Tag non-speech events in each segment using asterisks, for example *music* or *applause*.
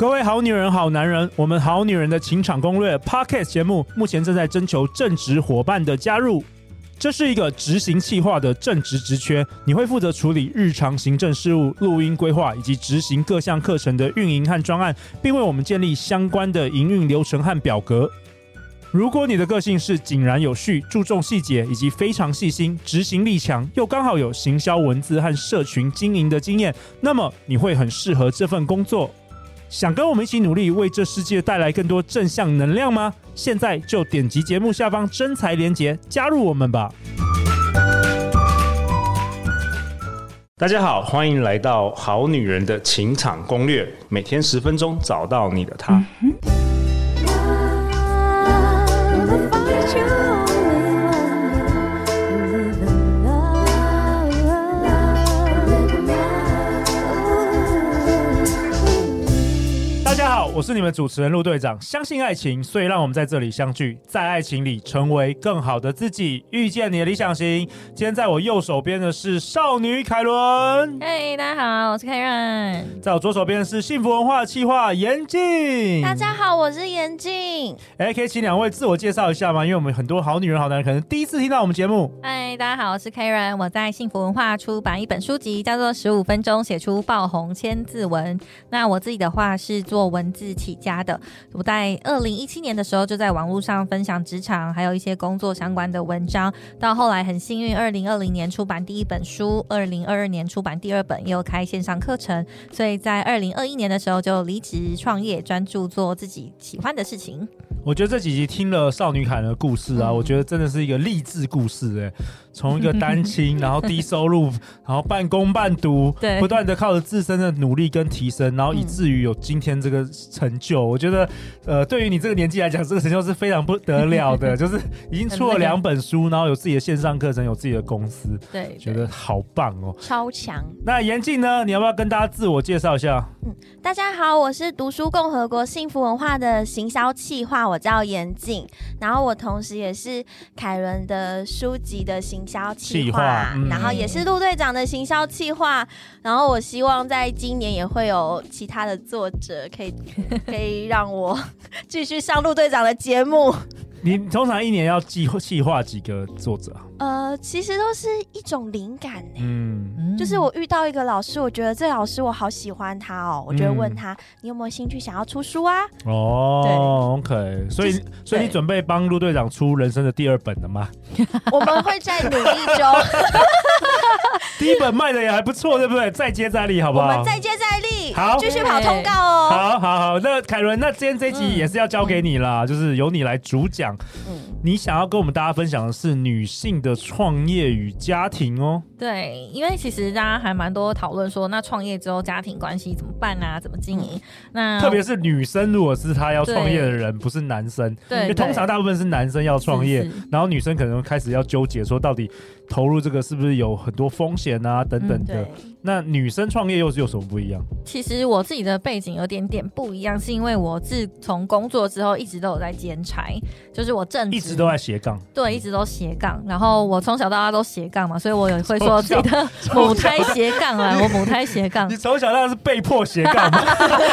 各位好女人、好男人，我们好女人的情场攻略 Podcast 节目目前正在征求正职伙伴的加入。这是一个执行企划的正职职缺，你会负责处理日常行政事务、录音规划以及执行各项课程的运营和专案，并为我们建立相关的营运流程和表格。如果你的个性是井然有序、注重细节以及非常细心、执行力强，又刚好有行销文字和社群经营的经验，那么你会很适合这份工作。想跟我们一起努力，为这世界带来更多正向能量吗？现在就点击节目下方真才连结，加入我们吧！大家好，欢迎来到《好女人的情场攻略》，每天十分钟，找到你的他。嗯我是你们主持人陆队长，相信爱情，所以让我们在这里相聚，在爱情里成为更好的自己，遇见你的理想型。今天在我右手边的是少女凯伦，嘿，大家好，我是凯伦。在我左手边的是幸福文化企划严静，大家好，我是严静。哎，可以请两位自我介绍一下吗？因为我们很多好女人、好男人可能第一次听到我们节目。嗨，大家好，我是凯伦，我在幸福文化出版一本书籍，叫做《十五分钟写出爆红千字文》。那我自己的话是做文字起家的，我在二零一七年的时候就在网络上分享职场还有一些工作相关的文章，到后来很幸运，二零二零年出版第一本书，二零二二年出版第二本，又开线上课程，所以在二零二一年的时候就离职创业，专注做自己喜欢的事情。我觉得这几集听了少女凯的故事啊，嗯、我觉得真的是一个励志故事哎、欸，从一个单亲，*laughs* 然后低收入，然后半工半读，对，不断的靠着自身的努力跟提升，然后以至于有今天这个成就。我觉得，呃，对于你这个年纪来讲，这个成就是非常不得了的，*laughs* 就是已经出了两本书，然后有自己的线上课程，有自己的公司，对，对，觉得好棒哦，超强。那严静呢？你要不要跟大家自我介绍一下？嗯，大家好，我是读书共和国幸福文化的行销企划。我叫严静，然后我同时也是凯伦的书籍的行销企划，嗯、然后也是陆队长的行销企划，然后我希望在今年也会有其他的作者可以 *laughs* 可以让我继续上陆队长的节目。你通常一年要计计划几个作者啊？呃，其实都是一种灵感呢。嗯，就是我遇到一个老师，我觉得这老师我好喜欢他哦，我就会问他，你有没有兴趣想要出书啊？哦，对，OK，所以所以你准备帮陆队长出人生的第二本了吗？*laughs* 我们会在努力中。*laughs* 第一本卖的也还不错，对不对？再接再厉，好不好？我们再接再厉，好，继续跑通告哦。好好好，那凯伦，那今天这集也是要交给你啦，就是由你来主讲。嗯。你想要跟我们大家分享的是女性的创业与家庭哦。对，因为其实大家还蛮多讨论说，那创业之后家庭关系怎么办啊？怎么经营？嗯、那特别是女生，如果是她要创业的人，不是男生，对，因为通常大部分是男生要创业，然后女生可能开始要纠结说，到底投入这个是不是有很多风险啊？等等的。嗯、那女生创业又是有什么不一样？其实我自己的背景有点点不一样，是因为我自从工作之后一直都有在兼差，就是我正一直都在斜杠，对，一直都斜杠。然后我从小到大都斜杠嘛，所以我也会说自己的 *laughs* 母胎斜杠啊，我母胎斜杠。你从小到大是被迫斜杠吗？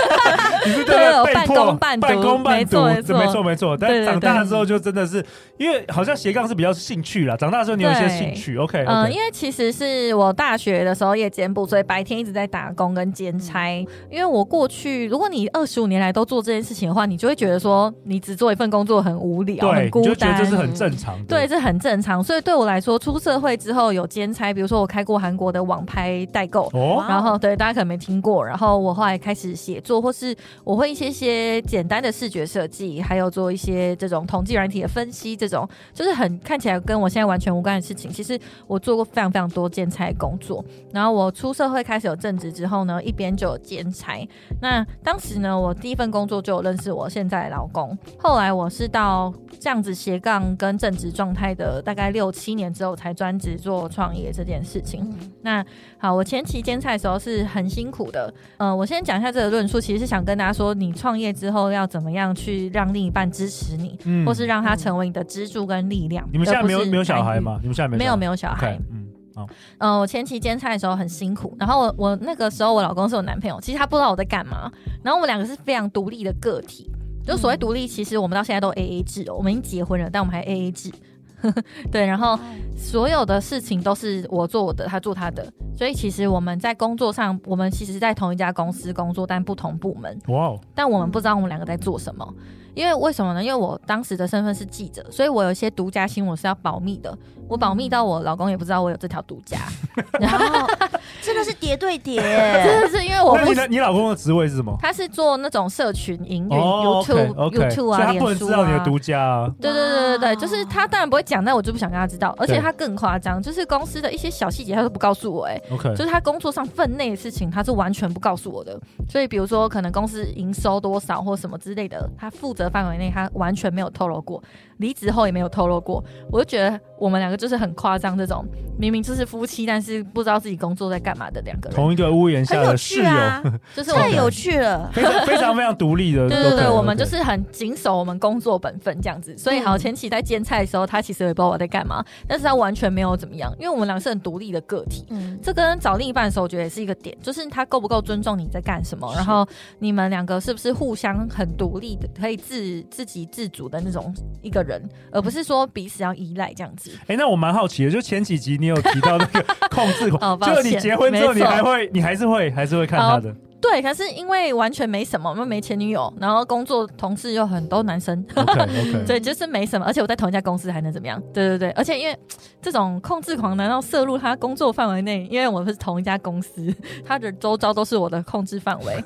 *laughs* 你是对有半工半读，半工半读，没错没错没错。但长大的时候就真的是，因为好像斜杠是比较兴趣啦。长大之后你有一些兴趣，OK？嗯，因为其实是我大学的时候夜间部，所以白天一直在打工跟兼差。因为我过去，如果你二十五年来都做这件事情的话，你就会觉得说你只做一份工作很无聊，很孤单，这是很正常。对，这很正常。所以对我来说，出社会之后有兼差，比如说我开过韩国的网拍代购，哦、然后对大家可能没听过。然后我后来开始写作，或是我会一些些简单的视觉设计，还有做一些这种统计软体的分析，这种就是很看起来跟我现在完全无关的事情。其实我做过非常非常多兼差工作。然后我出社会开始有正职之后呢，一边就有兼差。那当时呢，我第一份工作就有认识我现在的老公。后来我是到这样子斜杠跟正职状态的大概六七年之后，才专职做创业这件事情。嗯、那好，我前期兼差的时候是很辛苦的。呃，我先讲一下这个论述，其实是想跟大家说，你创业之后要怎么样去让另一半支持你，嗯、或是让他成为你的支柱跟力量。你们现在没有没有小孩吗？你们现在没有没有没有小孩。Okay, 嗯嗯、呃，我前期兼差的时候很辛苦，然后我我那个时候我老公是我男朋友，其实他不知道我在干嘛，然后我们两个是非常独立的个体，就所谓独立，其实我们到现在都 A A 制哦，我们已经结婚了，但我们还 A A 制。*laughs* 对，然后所有的事情都是我做我的，他做他的，所以其实我们在工作上，我们其实在同一家公司工作，但不同部门。哇但我们不知道我们两个在做什么，因为为什么呢？因为我当时的身份是记者，所以我有一些独家新闻是要保密的。我保密到我老公也不知道我有这条独家，*laughs* 然后真的是叠对叠，*laughs* 真的是因为我不。你老公的职位是什么？他是做那种社群营运，YouTube、YouTube 啊，他不能知道你的独家啊。对对对对对，就是他当然不会讲，但我就不想跟他知道。而且他更夸张，就是公司的一些小细节他都不告诉我，哎，OK，就是他工作上分内的事情，他是完全不告诉我的。所以比如说可能公司营收多少或什么之类的，他负责范围内他完全没有透露过。离职后也没有透露过，我就觉得我们两个就是很夸张，这种明明就是夫妻，但是不知道自己工作在干嘛的两个人，同一个屋檐下的室友，啊、就是 *laughs* 太有趣了，非常非常非常独立的。*laughs* 对对对，我们就是很谨守我们工作本分这样子。所以好前期在煎菜的时候，他其实也不知道我在干嘛，但是他完全没有怎么样，因为我们两个是很独立的个体。嗯，这跟找另一半的时候，我觉得也是一个点，就是他够不够尊重你在干什么，然后你们两个是不是互相很独立的，可以自自给自足的那种一个人，而不是。说彼此要依赖这样子，哎、欸，那我蛮好奇的，就前几集你有提到那个 *laughs* 控制狂，哦、就你结婚之后，你还会，你还是会，还是会看他的。对，可是因为完全没什么，我们没前女友，然后工作同事又很多男生，OK OK，*laughs* 对，就是没什么，而且我在同一家公司还能怎么样？对对对，而且因为这种控制狂，难道涉入他工作范围内？因为我们是同一家公司，他的周遭都是我的控制范围。*laughs*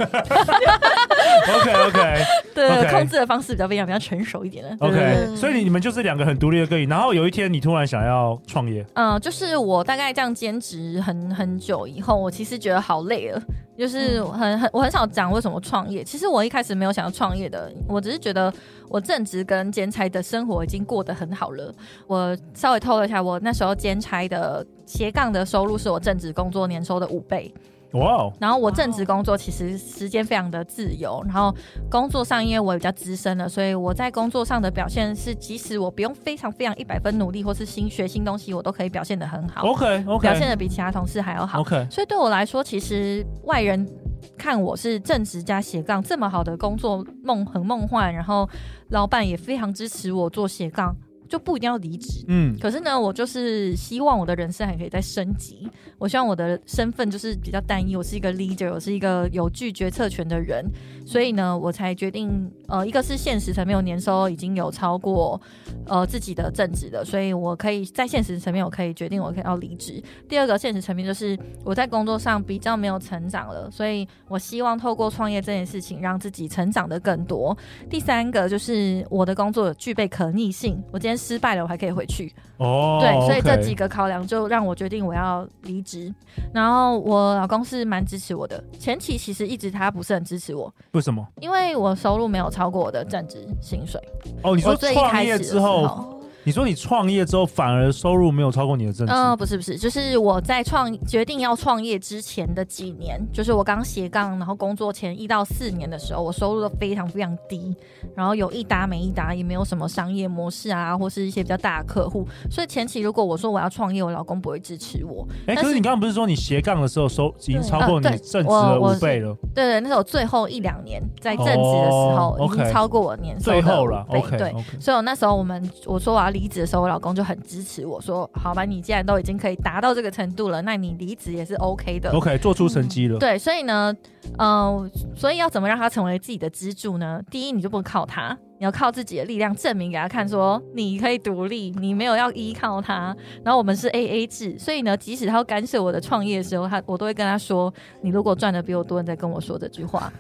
OK OK，*laughs* 对，okay. 控制的方式比较不一样，比较成熟一点的。OK，所以你们就是两个很独立的个体，然后有一天你突然想要创业。嗯，就是我大概这样兼职很很久以后，我其实觉得好累了。就是很很，我很少讲为什么创业。其实我一开始没有想要创业的，我只是觉得我正职跟兼差的生活已经过得很好了。我稍微透露一下，我那时候兼差的斜杠的收入是我正职工作年收的五倍。哇！Wow. 然后我正职工作其实时间非常的自由，然后工作上因为我比较资深了，所以我在工作上的表现是，即使我不用非常非常一百分努力，或是新学新东西，我都可以表现的很好。OK OK，表现的比其他同事还要好。OK，所以对我来说，其实外人看我是正职加斜杠这么好的工作梦很梦幻，然后老板也非常支持我做斜杠。就不一定要离职，嗯，可是呢，我就是希望我的人生还可以再升级。我希望我的身份就是比较单一，我是一个 leader，我是一个有具决策权的人，所以呢，我才决定，呃，一个是现实层面，我年收已经有超过呃自己的正职的，所以我可以在现实层面，我可以决定我可以要离职。第二个现实层面就是我在工作上比较没有成长了，所以我希望透过创业这件事情让自己成长的更多。第三个就是我的工作具备可逆性，我今天。失败了，我还可以回去。哦，对，所以这几个考量就让我决定我要离职。然后我老公是蛮支持我的，前期其实一直他不是很支持我。为什么？因为我收入没有超过我的正职薪水。哦，你说创业之后。你说你创业之后反而收入没有超过你的正职？嗯，不是不是，就是我在创决定要创业之前的几年，就是我刚斜杠，然后工作前一到四年的时候，我收入都非常非常低，然后有一搭没一搭，也没有什么商业模式啊，或是一些比较大的客户，所以前期如果我说我要创业，我老公不会支持我。哎、欸，可是你刚刚不是说你斜杠的时候收已经超过你正职的五倍了？对对，那是我最后一两年在正职的时候，已经超过我年收的五倍。最后了对，okay. 所以我那时候我们我说我要。离职的时候，我老公就很支持我说：“好吧，你既然都已经可以达到这个程度了，那你离职也是 OK 的，OK，做出成绩了。”对，所以呢，嗯、呃，所以要怎么让他成为自己的支柱呢？第一，你就不能靠他，你要靠自己的力量证明给他看，说你可以独立，你没有要依靠他。然后我们是 AA 制，所以呢，即使他要干涉我的创业的时候，他我都会跟他说：“你如果赚的比我多，你再跟我说这句话。”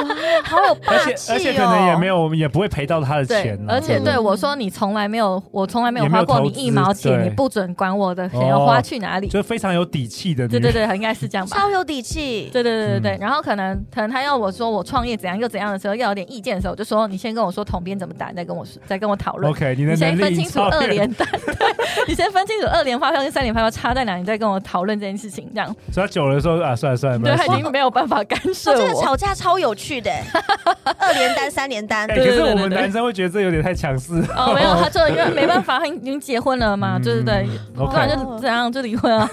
哇，好有霸气哦！而且而且可能也没有，也不会赔到他的钱。而且对我说，你从来没有，我从来没有花过你一毛钱，你不准管我的钱要花去哪里。就非常有底气的。对对对，应该是这样吧。超有底气。对对对对对。然后可能可能他要我说我创业怎样又怎样的时候，要有点意见的时候，我就说你先跟我说统编怎么打，再跟我说，再跟我讨论。OK，你你先分清楚二连单，*laughs* 对，你先分清楚二连发票跟三连发票差在哪，你再跟我讨论这件事情，这样。所以他久了说啊，算了算了，对，他已经没有办法干涉我。这个吵架超有趣。去的，*laughs* 二连单、三连单。可是我们男生会觉得这有点太强势。哦，没有，*laughs* 他就因为没办法，他已经结婚了嘛，对对对，不然就怎样就离婚啊，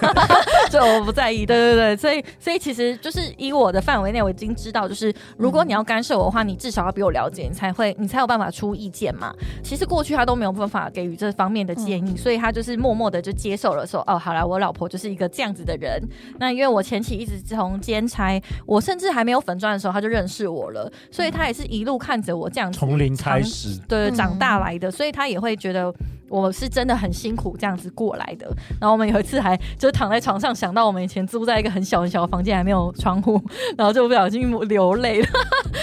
这我不在意。对对对，所以所以其实就是以我的范围内，我已经知道，就是如果你要干涉我的话，你至少要比我了解，你才会你才有办法出意见嘛。其实过去他都没有办法给予这方面的建议，所以他就是默默的就接受了，说哦，好了，我老婆就是一个这样子的人。那因为我前期一直从兼差，我甚至还没有粉钻的时候，他就认识我了，所以他也是一路看着我这样子从零开始，对，长大来的，所以他也会觉得。我是真的很辛苦这样子过来的，然后我们有一次还就躺在床上想到我们以前住在一个很小很小的房间，还没有窗户，然后就不小心流泪了，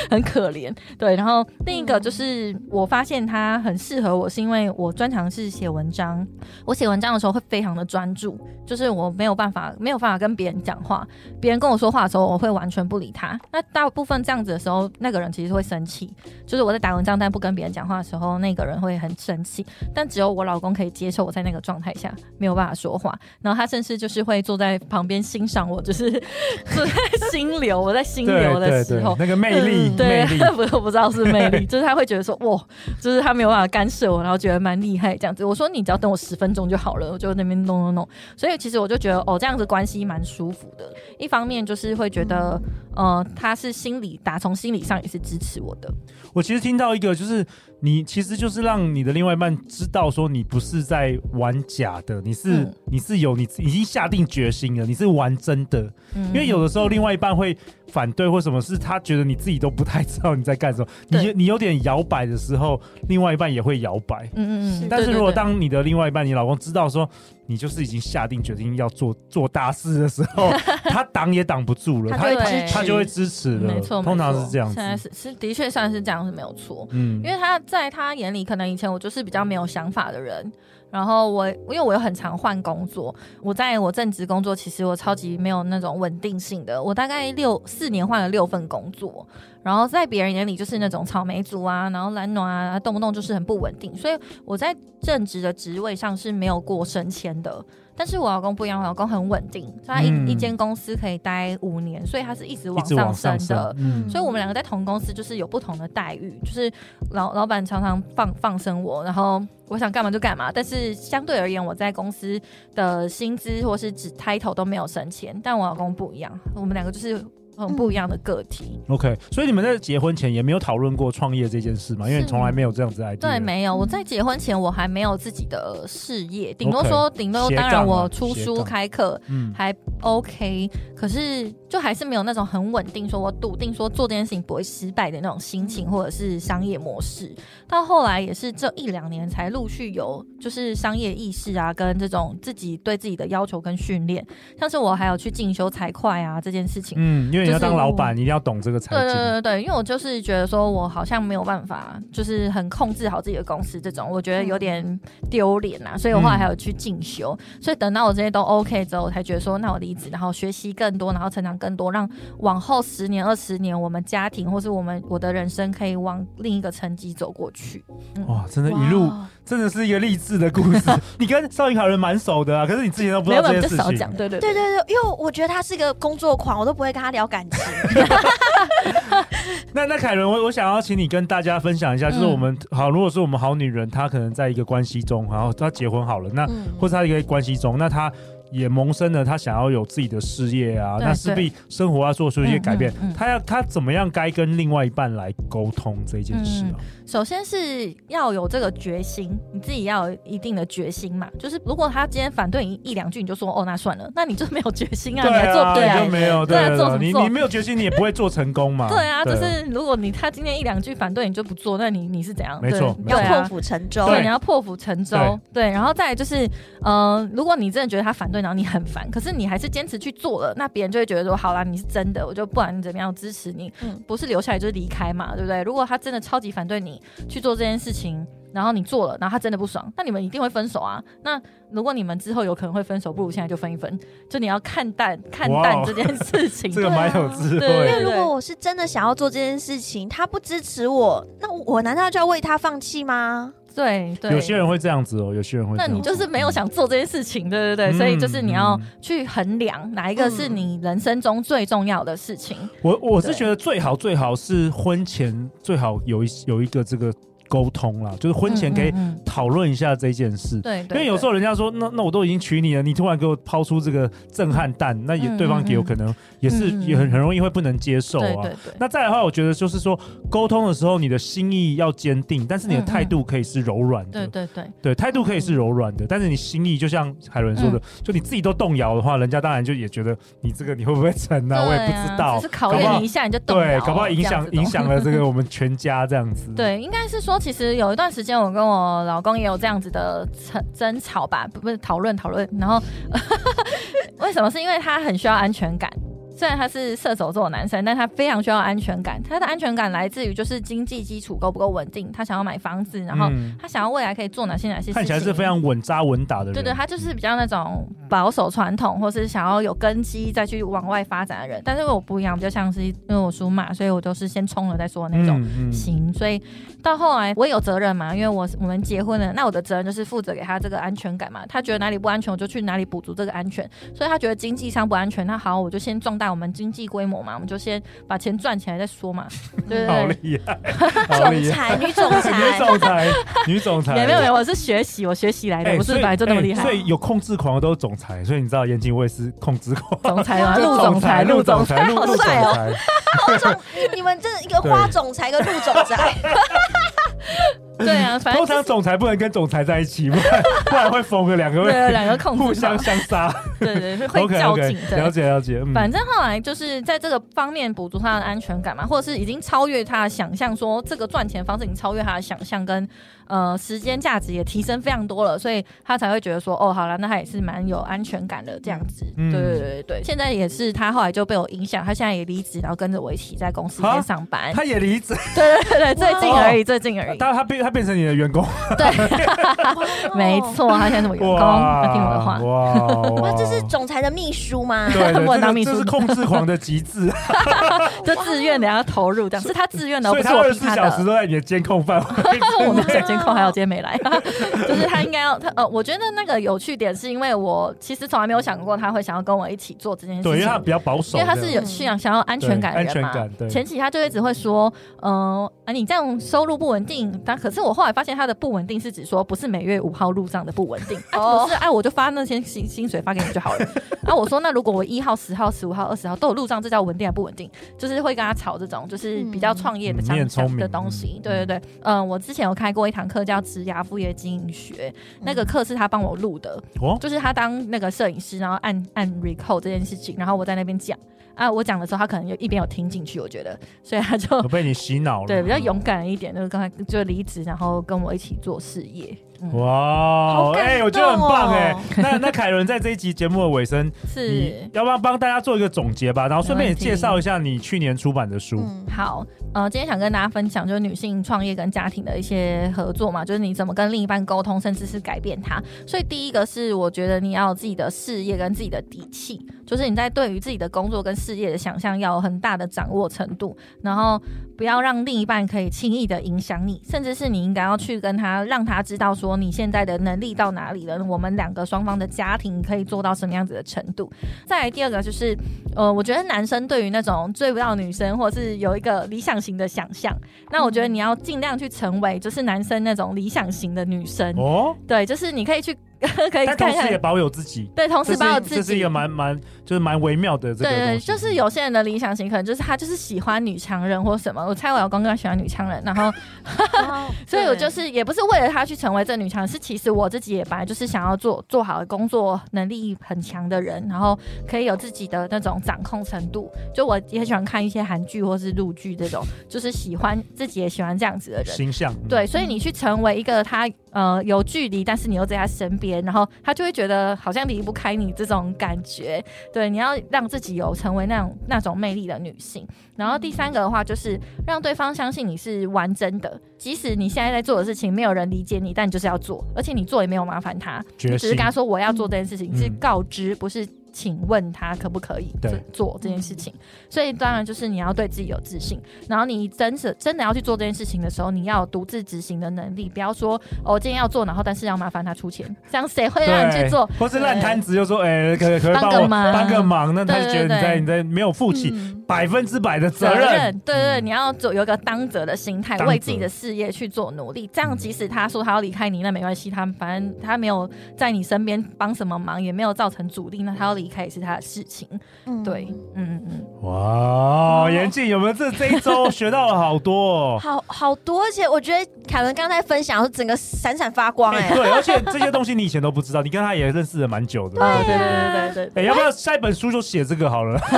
很可怜。对，然后另一个就是我发现他很适合我，是因为我专长是写文章，*laughs* 我写文章的时候会非常的专注，就是我没有办法没有办法跟别人讲话，别人跟我说话的时候，我会完全不理他。那大部分这样子的时候，那个人其实会生气，就是我在打文章但不跟别人讲话的时候，那个人会很生气，但只有我老公可以接受我在那个状态下没有办法说话，然后他甚至就是会坐在旁边欣赏我，就是 *laughs* 坐在心流，我在心流的时候，那个魅力，嗯、对，*laughs* 不我不知道是魅力，就是他会觉得说哇，就是他没有办法干涉我，然后觉得蛮厉害这样子。我说你只要等我十分钟就好了，我就那边弄弄弄。所以其实我就觉得哦，这样子关系蛮舒服的。一方面就是会觉得，呃，他是心理打从心理上也是支持我的。我其实听到一个就是。你其实就是让你的另外一半知道，说你不是在玩假的，你是、嗯、你是有你已经下定决心了，你是玩真的。嗯、因为有的时候另外一半会反对或什么是，他觉得你自己都不太知道你在干什么。你你有点摇摆的时候，另外一半也会摇摆。嗯嗯。但是如果当你的另外一半，你老公知道说你就是已经下定决心要做做大事的时候，*laughs* 他挡也挡不住了，他他就会支持了。没错，通常是这样子。现在是是的确算是这样是没有错。嗯，因为他。在他眼里，可能以前我就是比较没有想法的人。然后我，因为我又很常换工作，我在我正职工作，其实我超级没有那种稳定性的。我大概六四年换了六份工作，然后在别人眼里就是那种草莓族啊，然后懒暖啊，动不动就是很不稳定。所以我在正职的职位上是没有过升迁的。但是我老公不一样，我老公很稳定，他一、嗯、一间公司可以待五年，所以他是一直往上升的。嗯、所以我们两个在同公司就是有不同的待遇，就是老老板常常放放生我，然后我想干嘛就干嘛。但是相对而言，我在公司的薪资或是指 title 都没有升迁，但我老公不一样，我们两个就是。很不一样的个体。OK，所以你们在结婚前也没有讨论过创业这件事嘛？因为你从来没有这样子来。对，没有。我在结婚前我还没有自己的事业，顶多说顶多当然我出书开课还 OK，可是就还是没有那种很稳定，说我笃定说做这件事情不会失败的那种心情或者是商业模式。到后来也是这一两年才陆续有就是商业意识啊，跟这种自己对自己的要求跟训练，像是我还有去进修财会啊这件事情，嗯，因为。你要当老板，你一定要懂这个财经。对对对对，因为我就是觉得说，我好像没有办法，就是很控制好自己的公司，这种我觉得有点丢脸呐。所以我后来还有去进修，嗯、所以等到我这些都 OK 之后，我才觉得说，那我离职，然后学习更多，然后成长更多，让往后十年、二十年，我们家庭或是我们我的人生可以往另一个层级走过去。嗯、哇，真的，一路哇真的是一个励志的故事。*laughs* 你跟少云凯伦蛮熟的啊，可是你之前都不知道这件事情。对对对对对，因为我觉得他是一个工作狂，我都不会跟他聊感情。*laughs* 那那凯伦，我我想要请你跟大家分享一下，就是我们、嗯、好，如果说我们好女人，她可能在一个关系中，然后她结婚好了，那、嗯、或者她一个关系中，那她。也萌生了他想要有自己的事业啊，那势必生活要做出一些改变。嗯嗯嗯、他要他怎么样该跟另外一半来沟通这件事啊？嗯、首先是要有这个决心，你自己要有一定的决心嘛。就是如果他今天反对你一两句，你就说哦，那算了，那你就没有决心啊，啊你还做不对啊，你就没有对，对，做你你没有决心，你也不会做成功嘛。*laughs* 对啊，就是如果你他今天一两句反对你就不做，那你你是怎样？没错，要破釜沉舟。对，你要破釜沉舟。对，对，然后再来就是，嗯、呃，如果你真的觉得他反对，然后你很烦，可是。是你还是坚持去做了，那别人就会觉得说，好啦，你是真的，我就不管你怎么样支持你，嗯，不是留下来就是离开嘛，对不对？如果他真的超级反对你去做这件事情，然后你做了，然后他真的不爽，那你们一定会分手啊。那如果你们之后有可能会分手，不如现在就分一分，就你要看淡看淡这件事情。*laughs* 这个蛮有智慧。对，因为如果我是真的想要做这件事情，他不支持我，那我难道就要为他放弃吗？对对，有些人会这样子哦，有些人会。那你就是没有想做这件事情，对对对，所以就是你要去衡量哪一个是你人生中最重要的事情。我我是觉得最好最好是婚前最好有一有一个这个。沟通啦，就是婚前可以讨论一下这件事。对、嗯，因为有时候人家说，那那我都已经娶你了，你突然给我抛出这个震撼弹，那也对方给我可能也是也很很容易会不能接受啊。对对对。那再来的话，我觉得就是说沟通的时候，你的心意要坚定，但是你的态度可以是柔软的。对对对。对，态度可以是柔软的，但是你心意就像海伦说的，就你自己都动摇的话，人家当然就也觉得你这个你会不会成啊？我也不知道。只是考验你一下，你就动摇。对，搞不好影响影响了这个我们全家这样子。对，应该是说。其实有一段时间，我跟我老公也有这样子的争争吵吧，不是讨论讨论，然后 *laughs* 为什么？是因为他很需要安全感。虽然他是射手座的男生，但他非常需要安全感。他的安全感来自于就是经济基础够不够稳定，他想要买房子，然后他想要未来可以做哪些哪些事情。看起来是非常稳扎稳打的人。对对，他就是比较那种保守传统，或是想要有根基再去往外发展的人。但是我不一样，比较像是因为我属马，所以我都是先冲了再说那种型。所以到后来我有责任嘛，因为我我们结婚了，那我的责任就是负责给他这个安全感嘛。他觉得哪里不安全，我就去哪里补足这个安全。所以他觉得经济上不安全，那好，我就先壮大我们经济规模嘛，我们就先把钱赚起来再说嘛，*laughs* 对？*laughs* 好厉害，总裁，女总裁，女总裁，女总裁，*laughs* 没有没有，我是学习，我学习来的，不是本来就那么厉害。所以有控制狂的都是总裁，所以你知道严谨我也是控制狂，总裁吗？陆总裁，陆总裁，好帅哦！你们这一个花总裁跟陆总裁。对啊，反正通常总裁不能跟总裁在一起，不然 *laughs* 不然会疯了两个，对，两个控制互相相杀，*laughs* 对对，会会较劲的。了解了解。反正后来就是在这个方面补足他的安全感嘛，或者是已经超越他的想象，说这个赚钱方式已经超越他的想象，跟呃时间价值也提升非常多了，所以他才会觉得说，哦，好了，那他也是蛮有安全感的这样子。对对对对对。现在也是他后来就被我影响，他现在也离职，然后跟着我一起在公司里面上班。他也离职？对对对，最近而已，最近而已。但是他变他变成你的员工。对，*laughs* 没错，他现在是我员工，他听我的话。哇，这是总裁的秘书吗？对，我当秘书，这是控制狂的极致，*laughs* 就自愿的要投入，这样是他自愿的，不是我逼他的。二十四小时都在你的监控范围，*laughs* 我没有监控，还有今天没来，*laughs* 就是他应该要他呃，我觉得那个有趣点是因为我其实从来没有想过他会想要跟我一起做这件事情，对，因为他比较保守，因为他是有想想要安全感的人嘛。前期他就一直会说，嗯啊，你这样收入不稳定，但可是我后来发现他的。不稳定是指说不是每月五号入账的不稳定，*laughs* 哦、啊，是哎，我就发那些薪薪水发给你就好了。*laughs* 啊，我说那如果我一号、十号、十五号、二十号都有入账，这叫稳定还不稳定？就是会跟他吵这种，就是比较创业的这样的东西。对对对，嗯、呃，我之前有开过一堂课叫职涯副业经营学，那个课是他帮我录的，哦，就是他当那个摄影师，然后按按 record 这件事情，然后我在那边讲。啊，我讲的时候，他可能有一边有听进去，我觉得，所以他就被你洗脑了。对，比较勇敢一点，就是刚才就离职，然后跟我一起做事业。嗯、哇，哎、欸，我觉得很棒哎、欸。那那凯伦在这一集节目的尾声，*laughs* 是要不要帮大家做一个总结吧？然后顺便也介绍一下你去年出版的书。嗯、好，呃，今天想跟大家分享就是女性创业跟家庭的一些合作嘛，就是你怎么跟另一半沟通，甚至是改变他。所以第一个是我觉得你要有自己的事业跟自己的底气。就是你在对于自己的工作跟事业的想象要有很大的掌握程度，然后不要让另一半可以轻易的影响你，甚至是你应该要去跟他让他知道说你现在的能力到哪里了，我们两个双方的家庭可以做到什么样子的程度。再来第二个就是，呃，我觉得男生对于那种追不到女生或是有一个理想型的想象，那我觉得你要尽量去成为就是男生那种理想型的女生哦，对，就是你可以去。*laughs* 可以看看，但同时也保有自己。对，同时保有自己，这是一个蛮蛮就是蛮微妙的这个。对对，就是有些人的理想型可能就是他就是喜欢女强人或什么。我猜我老公更喜欢女强人，然后，*laughs* 所以我就是也不是为了他去成为这女强人，是其实我自己也本来就是想要做做好的工作能力很强的人，然后可以有自己的那种掌控程度。就我也很喜欢看一些韩剧或是陆剧这种，就是喜欢自己也喜欢这样子的人形象。对，所以你去成为一个他呃有距离，但是你又在他身边。然后他就会觉得好像离不开你这种感觉，对，你要让自己有成为那种那种魅力的女性。然后第三个的话就是让对方相信你是完整的，即使你现在在做的事情没有人理解你，但你就是要做，而且你做也没有麻烦他，你只是跟他说我要做这件事情，嗯、是告知不是。*laughs* 请问他可不可以做这件事情。所以当然就是你要对自己有自信，然后你真是真的要去做这件事情的时候，你要有独自执行的能力，不要说哦，今天要做，然后但是要麻烦他出钱，这样谁会让你去做？或是烂摊子就说哎，可可以帮个忙，帮个忙，那他就觉得你在你在没有负起百分之百的责任。对对，你要做有一个当责的心态，为自己的事业去做努力。这样即使他说他要离开你，那没关系，他反正他没有在你身边帮什么忙，也没有造成阻力，那他要离开也是他的事情。对，嗯嗯嗯。哇，严静有没有这这一周学到了好多哦？*laughs* 好好多，而且我觉得凯伦刚才分享，整个闪闪发光哎。对，而且这些东西你以前都不知道，你跟他也认识了蛮久的。对对对对对。哎，要不要下一本书就写这个好了？*laughs*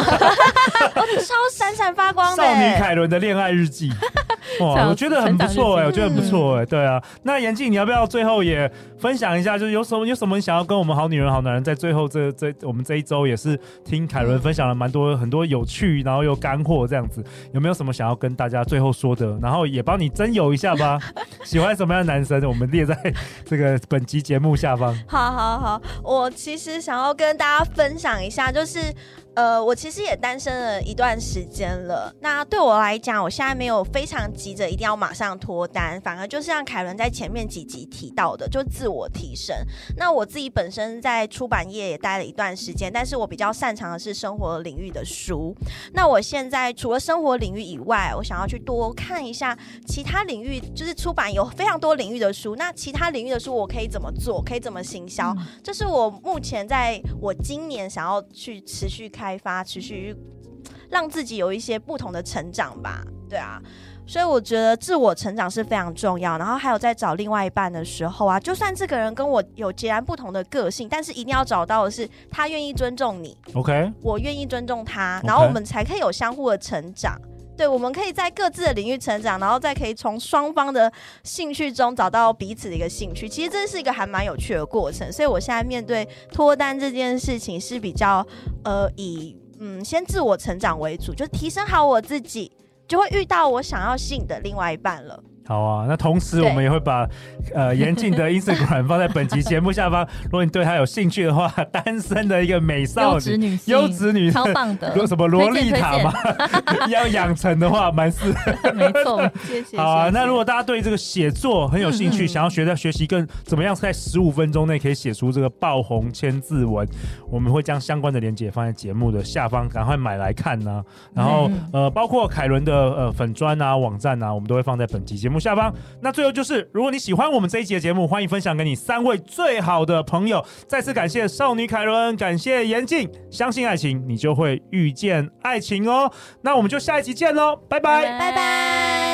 超闪闪发光的少女凯伦的恋爱日记。*laughs* 哇，我觉得很不错哎，我觉得很不错哎。对啊，那严静，你要不要最后也分享一下？就是有什么有什么你想要跟我们好女人好男人在最后这这我们这一周也是听凯伦分享了蛮多很多有趣，然后又干货这样子，有没有什么想要跟大家最后说的？然后也帮你征友一下吧。*laughs* 喜欢什么样的男生？我们列在这个本集节目下方。好好好，我其实想要跟大家分享一下，就是。呃，我其实也单身了一段时间了。那对我来讲，我现在没有非常急着一定要马上脱单，反而就是像凯伦在前面几集提到的，就自我提升。那我自己本身在出版业也待了一段时间，但是我比较擅长的是生活领域的书。那我现在除了生活领域以外，我想要去多看一下其他领域，就是出版有非常多领域的书。那其他领域的书我可以怎么做？可以怎么行销？嗯、这是我目前在我今年想要去持续看。开发持续 *tsk* 让自己有一些不同的成长吧，对啊，所以我觉得自我成长是非常重要。然后还有在找另外一半的时候啊，就算这个人跟我有截然不同的个性，但是一定要找到的是他愿意尊重你，OK，我愿意尊重他，然后我们才可以有相互的成长。对，我们可以在各自的领域成长，然后再可以从双方的兴趣中找到彼此的一个兴趣。其实这是一个还蛮有趣的过程。所以我现在面对脱单这件事情是比较呃以嗯先自我成长为主，就提升好我自己，就会遇到我想要吸引的另外一半了。好啊，那同时我们也会把呃严静的 *laughs* Instagram 放在本集节目下方。如果你对他有兴趣的话，单身的一个美少女，优质女，超棒的，有什么萝莉塔吗？*laughs* 要养成的话，蛮适合。没错，谢谢。*laughs* 好啊，那如果大家对这个写作很有兴趣，想要学的学习更怎么样在十五分钟内可以写出这个爆红千字文，我们会将相关的链接放在节目的下方，赶快买来看呢。然后呃，包括凯伦的呃粉砖啊、网站啊，我们都会放在本集节目下方，那最后就是，如果你喜欢我们这一集的节目，欢迎分享给你三位最好的朋友。再次感谢少女凯伦，感谢严静，相信爱情，你就会遇见爱情哦。那我们就下一集见喽，拜拜，拜拜。